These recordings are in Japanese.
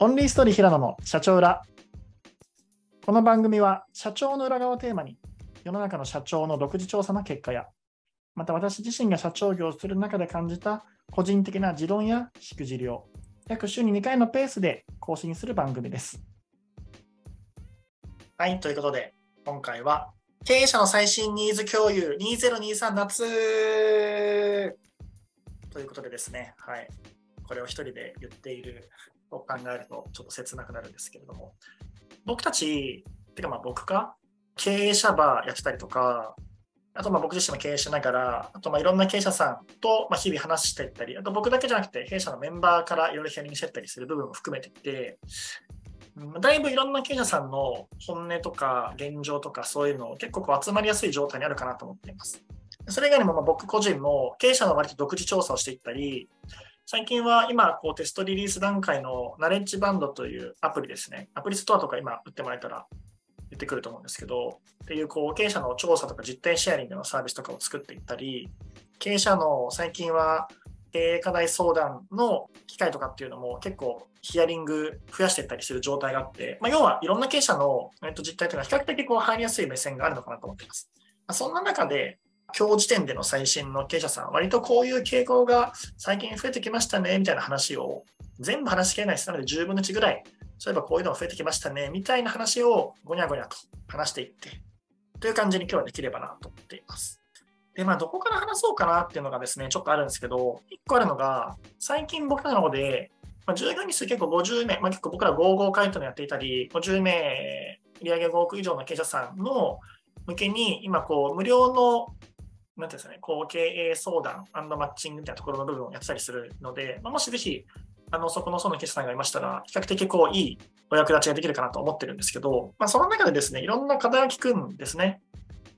オンリーストーリー平野の社長裏。この番組は社長の裏側をテーマに世の中の社長の独自調査の結果や、また私自身が社長業をする中で感じた個人的な持論やしくじりを約週に2回のペースで更新する番組です。はい、ということで今回は経営者の最新ニーズ共有2023夏ということでですね、はい、これを一人で言っていると考えるとちょっと切なくなるんですけれども、僕たち、てかまあ僕か、経営者バーやってたりとか、あとまあ僕自身も経営しながら、あとまあいろんな経営者さんとまあ日々話していったり、あと僕だけじゃなくて経営者のメンバーからいろいろヒアリングしていったりする部分も含めていて、だいぶいろんな経営者さんの本音とか現状とかそういうのを結構こう集まりやすい状態にあるかなと思っています。それ以外にもま僕個人も経営者の割と独自調査をしていったり、最近は今、こうテストリリース段階のナレッジバンドというアプリですね。アプリストアとか今売ってもらえたら出てくると思うんですけど、っていうこう経営者の調査とか実態シェアリングのサービスとかを作っていったり、経営者の最近は経営課題相談の機会とかっていうのも結構ヒアリング増やしていったりする状態があって、まあ、要はいろんな経営者の実態というのは比較的こう入りやすい目線があるのかなと思っています。そんな中で、今日時点での最新の経営者さん、割とこういう傾向が最近増えてきましたね、みたいな話を全部話しきれないです。なので10分の1ぐらい、そういえばこういうのが増えてきましたね、みたいな話をごにゃごにゃと話していって、という感じに今日はできればなと思っています。で、まあ、どこから話そうかなっていうのがですね、ちょっとあるんですけど、1個あるのが、最近僕らの方で、まあ、従業員数結構50名、まあ、結構僕ら55回というのやっていたり、50名、売上5億以上の経営者さんの向けに、今こう、無料のなんていうんですかね、こう経営相談マッチングみたいなところの部分をやってたりするので、まあ、もしぜひ、あのそこのその決算がいましたら、比較的こういいお役立ちができるかなと思ってるんですけど、まあ、その中でですね、いろんな課題を聞くんですね。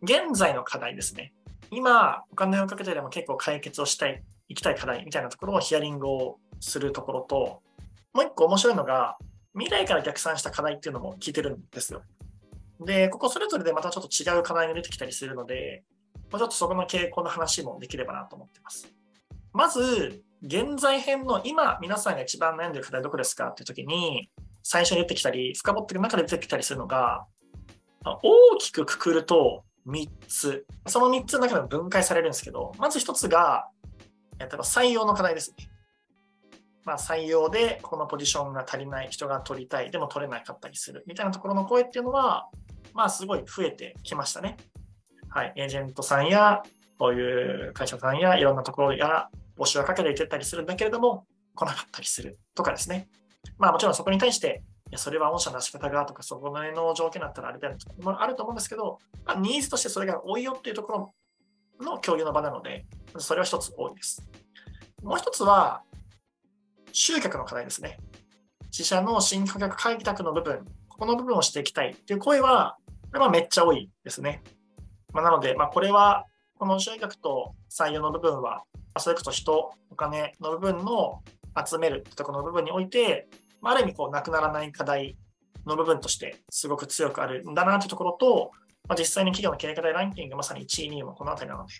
現在の課題ですね。今、お金をかけてでも結構解決をしたい、行きたい課題みたいなところをヒアリングをするところと、もう一個面白いのが、未来から逆算した課題っていうのも聞いてるんですよ。で、ここそれぞれでまたちょっと違う課題が出てきたりするので、ちょっとそこの傾向の話もできればなと思ってます。まず、現在編の今、皆さんが一番悩んでる課題どこですかっていう時に、最初に出てきたり、深掘っていく中で出てきたりするのが、大きくくくると3つ。その3つの中でも分解されるんですけど、まず1つが、例えば採用の課題ですね。まあ、採用でこのポジションが足りない人が取りたい、でも取れなかったりするみたいなところの声っていうのは、まあ、すごい増えてきましたね。はい、エージェントさんや、こういう会社さんや、いろんなところや募集はかけていってたりするんだけれども、来なかったりするとかですね。まあもちろんそこに対して、いやそれは御社の出し方がとか、そこの条件だったらあれだよもあると思うんですけど、まあ、ニーズとしてそれが多いよっていうところの共有の場なので、それは一つ多いです。もう一つは、集客の課題ですね。自社の新顧客開拓の部分、ここの部分をしていきたいっていう声は、これはめっちゃ多いですね。まあ、なので、まあ、これは、この収益と採用の部分は、それこそ人、お金の部分の集めるってところの部分において、まあ、ある意味こうなくならない課題の部分としてすごく強くあるんだなというところと、まあ、実際に企業の経営課題ランキングまさに1位、2位もこの辺りなので、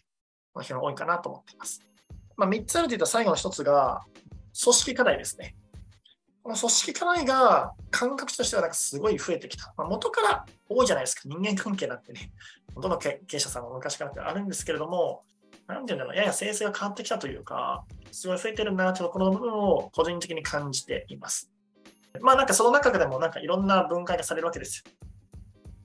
この辺は多いかなと思っています。まあ、3つあるといった最後の1つが、組織課題ですね。この組織課題が感覚としてはなんかすごい増えてきた。まあ、元から多いじゃないですか。人間関係なんてね。どの経営者さんも昔からってあるんですけれども、なんていうんだろう、やや性質が変わってきたというか、すごい増えてるなというとこの部分を個人的に感じています。まあなんかその中でもなんかいろんな分解がされるわけですよ。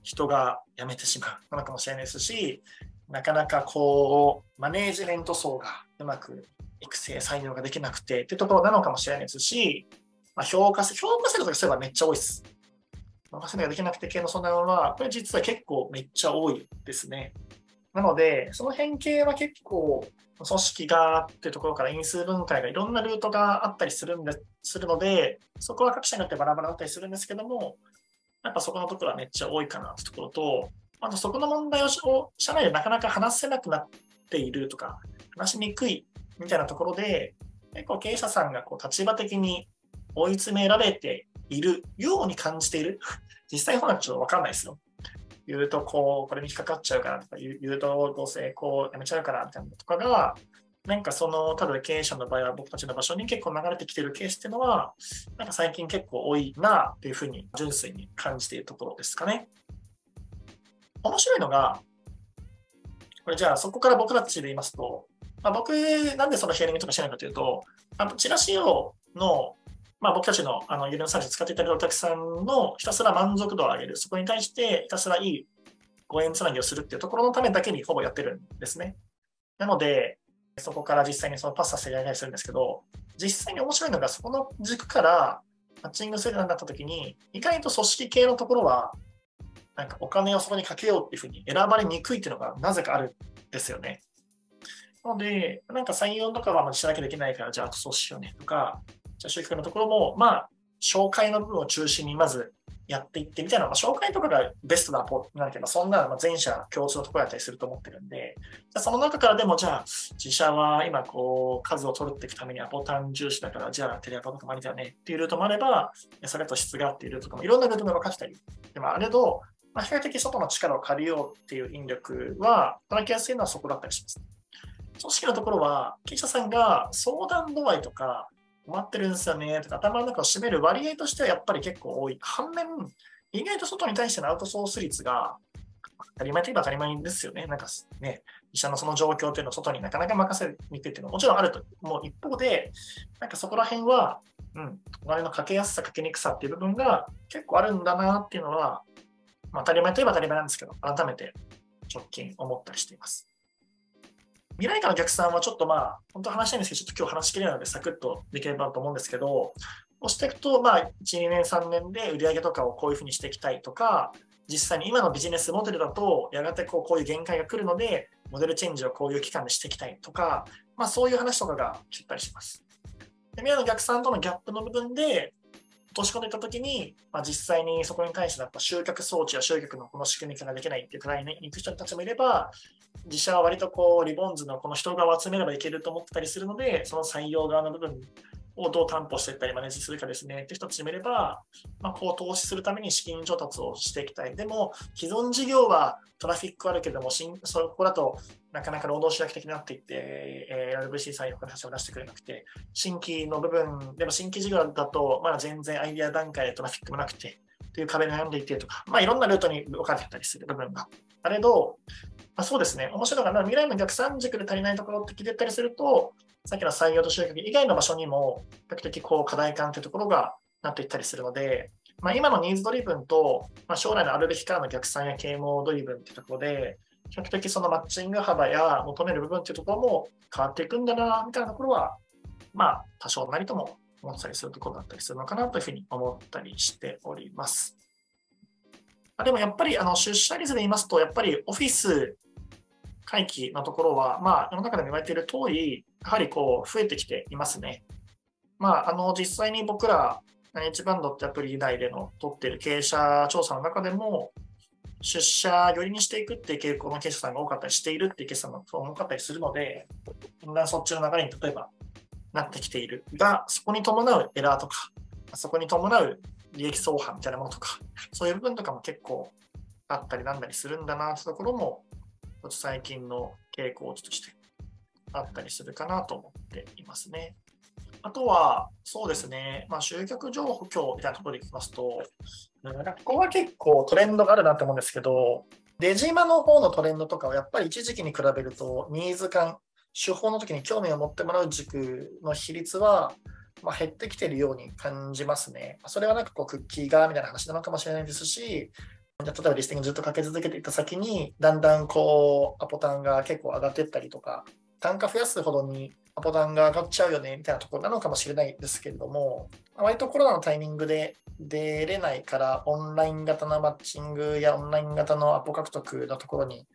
人が辞めてしまうのかもしれないですし、なかなかこう、マネージメント層がうまく育成、採用ができなくてってところなのかもしれないですし、まあ、評価評価制度とかすればめっちゃ多いです。任せができなくて系の相談は、これ実は結構めっちゃ多いですね。なので、その変形は結構、組織がっていうところから因数分解がいろんなルートがあったりするんでするので、そこは各社によってバラバラだったりするんですけども、やっぱそこのところはめっちゃ多いかなってところと、あとそこの問題を社内でなかなか話せなくなっているとか、話しにくいみたいなところで、結構経営者さんがこう立場的に追い詰められているように感じている。実際本はちょっとわかんないですよ。言うとこう、これに引っかかっちゃうからとか、言うとどうせこうやめちゃうからみたいなとかが、なんかその、ただ経営者の場合は僕たちの場所に結構流れてきてるケースっていうのは、なんか最近結構多いなっていうふうに純粋に感じているところですかね。面白いのが、これじゃあそこから僕たちで言いますと、まあ、僕、なんでそのヒアリングとかしてないかというと、あのチラシをの、まあ、僕たちのあのユニのサービス使っていただいたお客さんのひたすら満足度を上げる、そこに対してひたすらいいご縁つなぎをするっていうところのためだけにほぼやってるんですね。なので、そこから実際にそのパスさせていたいりするんですけど、実際に面白いのが、そこの軸からマッチングするようになったときに、意外と組織系のところは、なんかお金をそこにかけようっていうふうに選ばれにくいっていうのがなぜかあるんですよね。なので、なんか採用とかはしなきゃできないから、じゃあそうしようねとか、じゃあ集客のところも、まあ、紹介の部分を中心にまずやっていってみたいな、まあ、紹介とかがベストなポなんていうか、そんな全社共通のところだったりすると思ってるんで、じゃその中からでも、じゃあ、自社は今、こう、数を取るっていくためにアポタン重視だから、じゃあ、テレアポとかもありだよねっていうルートもあれば、それと質がっていうルートとかもいろんなルートが分かってたり、でもあれど、まあ、比較的外の力を借りようっていう引力は、働きやすいのはそこだったりします。組織のところは、経営者さんが相談度合いとか、困ってるんですよねとか、頭の中を占める割合としてはやっぱり結構多い。反面、意外と外に対してのアウトソース率が当たり前といえば当たり前ですよね。なんかね、医者のその状況っていうのを外になかなか任せにくいっていうのはもちろんあると思う一方で、なんかそこら辺は、うん、お金のかけやすさ、かけにくさっていう部分が結構あるんだなっていうのは、まあ、当たり前といえば当たり前なんですけど、改めて直近思ったりしています。未来館のお客さんはちょっとまあ、本当話したいんですけど、ちょっと今日話しきれないのでサクッとできればと思うんですけど、押していくと、まあ、1、2年、3年で売り上げとかをこういうふうにしていきたいとか、実際に今のビジネスモデルだと、やがてこうこういう限界が来るので、モデルチェンジをこういう期間でしていきたいとか、まあ、そういう話とかが来たりします。で、未来の逆算とのギャップの部分で、落とし込んでいったときに、まあ、実際にそこに対してやっぱ集客装置や集客のこの仕組みができないっていうくらいに行く人たちもいれば、自社は割とこうリボンズのこの人側を集めればいけると思ってたりするので、その採用側の部分をどう担保していったりマネージするかですねって人たちもいれば、まあ、こう投資するために資金調達をしていきたい。でも、既存事業はトラフィックあるけども、そこだとなかなか労働主役的になっていって、えー、LVC 採用の話を出してくれなくて、新規の部分、でも新規事業だと、まだ全然アイデア段階でトラフィックもなくて、という壁に悩んでいてとか、まあ、いろんなルートに分かれてたりする部分が。あれど、あ、そうですね、面白いのが未来の逆算軸で足りないところって聞いてたりすると、さっきの採用と集客以外の場所にも、比較的こう課題感というところがなっていったりするので、まあ、今のニーズドリブンと、まあ、将来のあるべきからの逆算や啓蒙ドリブンというところで、比較的そのマッチング幅や求める部分というところも変わっていくんだな、みたいなところは、まあ、多少なりとも思ったりするところだったりするのかなというふうに思ったりしております。あでもやっぱりあの出社率で言いますと、やっぱりオフィス回帰のところは、まあ、世の中でも言われている通り、やはりこう増えてきていますね。まあ、あの実際に僕ら、H バンドってアプリ内での取っている経営者調査の中でも、出社寄りにしていくっていう傾向の経営者さんが多かったりしているっていう経営者さんが多かったりするので、だんそっちの流れに例えばなってきているが、そこに伴うエラーとか、そこに伴う利益相反みたいなものとか、そういう部分とかも結構あったりなんだりするんだなってところも、ょっと最近の傾向としてあったりするかなと思っていますね。あとは、そうですね、まあ、集客情報みたいなところでいきますと、ここは結構トレンドがあるなと思うんですけど、デジマの方のトレンドとかはやっぱり一時期に比べると、ニーズ感、手法の時に興味を持ってもらう軸の比率は、まあ、減ってきているように感じますね。それはなんかこうクッキーがみたいな話なのかもしれないですし、例えばリスティングずっとかけ続けていた先に、だんだんこうアポタンが結構上がっていったりとか、単価増やすほどにアポタンが上がっちゃうよねみたいなところなのかもしれないですけれども、割とコロナのタイミングで出れないから、オンライン型のマッチングやオンライン型のアポ獲得のところに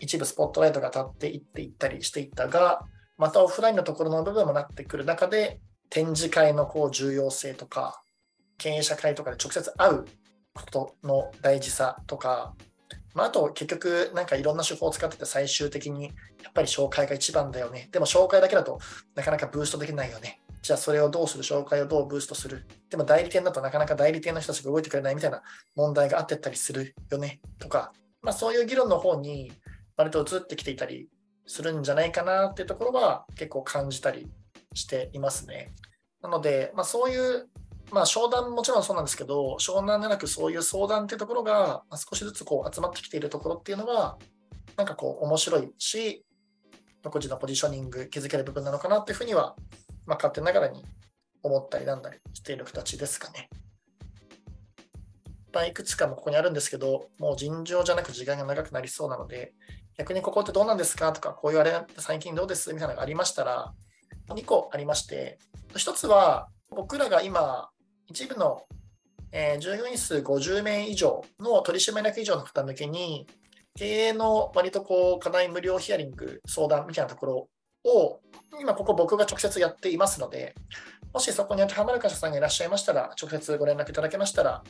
一部スポットライトが立っていっていったりしていったが、またオフラインのところの部分もなってくる中で、展示会のこう重要性とか、経営者会とかで直接会うことの大事さとか、まあ、あと結局なんかいろんな手法を使ってて最終的にやっぱり紹介が一番だよね。でも紹介だけだとなかなかブーストできないよね。じゃあそれをどうする？紹介をどうブーストする？でも代理店だとなかなか代理店の人たちが動いてくれないみたいな問題があってったりするよねとか、まあ、そういう議論の方に割と移ってきていたりするんじゃないかなっていうところは結構感じたりしていますね。なので、まあ、そういう、まあ、商談もちろんそうなんですけど、商談でなくそういう相談っていうところが少しずつこう集まってきているところっていうのは、なんかこう面白いし、独自のポジショニング築ける部分なのかなっていうふうには、まあ、勝手ながらに思ったりなんだりしている形ですかね。まあいくつかもここにあるんですけど、もう尋常じゃなく時間が長くなりそうなので、逆にここってどうなんですかとか、こういうあれ最近どうですみたいなのがありましたら、2個ありまして、1つは僕らが今、一部の、えー、従業員数50名以上の取締役以上の方向けに、経営の割とこう課題無料ヒアリング、相談みたいなところを、今ここ僕が直接やっていますので、もしそこに当てはまる会社さんがいらっしゃいましたら、直接ご連絡いただけましたら、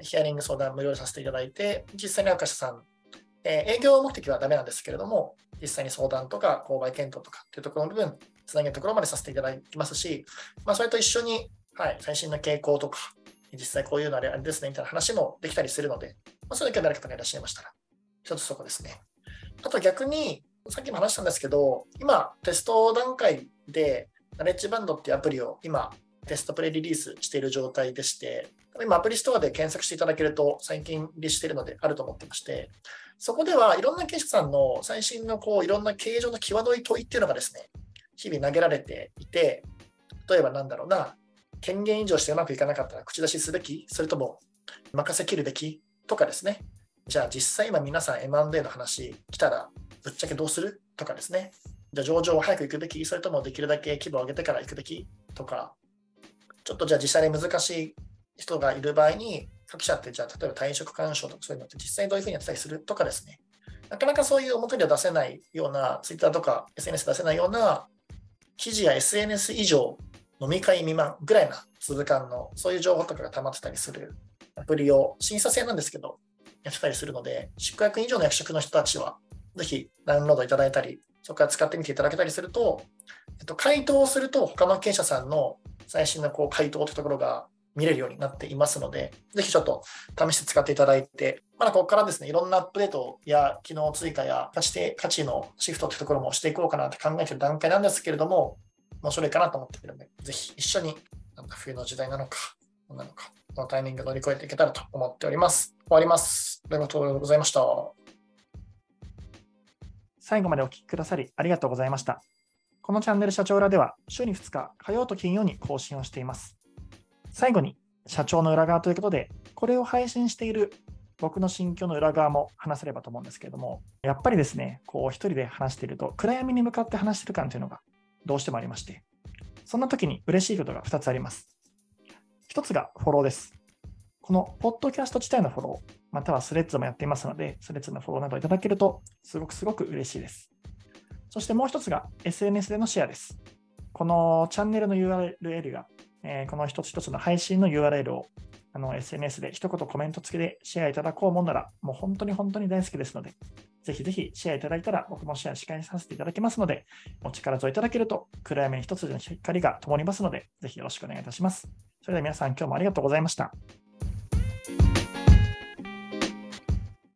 ヒアリング相談無料させていただいて、実際に会社さん、えー、営業目的はダメなんですけれども、実際に相談とか購買検討とかっていうところの部分、つなげるところまでさせていただきますし、まあ、それと一緒に、はい、最新の傾向とか、実際こういうのあれですねみたいな話もできたりするので、まあ、それだけ誰かがいらっしゃいましたら、一つそこですね。あと逆に、さっきも話したんですけど、今、テスト段階で、ナレッジバンドっていうアプリを今、テストプレイリリースしている状態でして、今アプリストアで検索していただけると最近リリースしているのであると思ってまして、そこではいろんな経営者さんの最新のこういろんな経営上の際どい問いっていうのがですね、日々投げられていて、例えばなんだろうな、権限以上してうまくいかなかったら口出しすべきそれとも任せきるべきとかですね。じゃあ実際今皆さん M&A の話来たらぶっちゃけどうするとかですね。じゃあ上場は早く行くべきそれともできるだけ規模を上げてから行くべきとか、ちょっとじゃあ実際に難しい人がいる場合に、各社ってじゃあ例えば退職干渉とかそういうのって実際にどういうふうにやってたりするとかですね。なかなかそういう表では出せないような、Twitter とか SNS 出せないような記事や SNS 以上飲み会未満ぐらいな粒感のそういう情報とかが溜まってたりするアプリを審査制なんですけどやってたりするので、宿泊以上の役職の人たちはぜひダウンロードいただいたり、そこから使ってみていただけたりすると、えっと、回答をすると他の経営者さんの最新のこう回答というところが見れるようになっていますので、ぜひちょっと試して使っていただいて、まだここからですね、いろんなアップデートや機能追加や価値価値のシフトというところもしていこうかなって考えている段階なんですけれども、面白いかなと思っているので、ぜひ一緒になんか冬の時代なのか、何なのか、このタイミング乗り越えていけたらと思っております。終わります。ありがとうございました。最後までお聞きくださりありがとうございました。このチャンネル社長らでは週に2日、火曜と金曜に更新をしています。最後に社長の裏側ということで、これを配信している僕の心境の裏側も話せればと思うんですけれども、やっぱりですね、こう一人で話していると、暗闇に向かって話してる感というのがどうしてもありまして、そんな時に嬉しいことが2つあります。1つがフォローです。このポッドキャスト自体のフォロー、またはスレッズもやっていますので、スレッズのフォローなどいただけると、すごくすごく嬉しいです。そしてもう1つが SNS でのシェアです。このチャンネルの URL がえ、この一つ一つの配信の URL をあの SNS で一言コメント付きでシェアいただこうもんなら、もう本当に本当に大好きですので、ぜひぜひシェアいただいたら、僕もシェアし返させていただきますので、お力添えいただけると、暗闇に一つの光が灯りますので、ぜひよろしくお願いいたします。それでは皆さん、今日もありがとうございました。